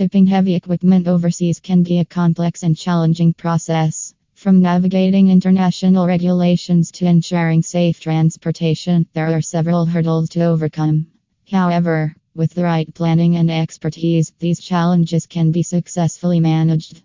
Shipping heavy equipment overseas can be a complex and challenging process. From navigating international regulations to ensuring safe transportation, there are several hurdles to overcome. However, with the right planning and expertise, these challenges can be successfully managed.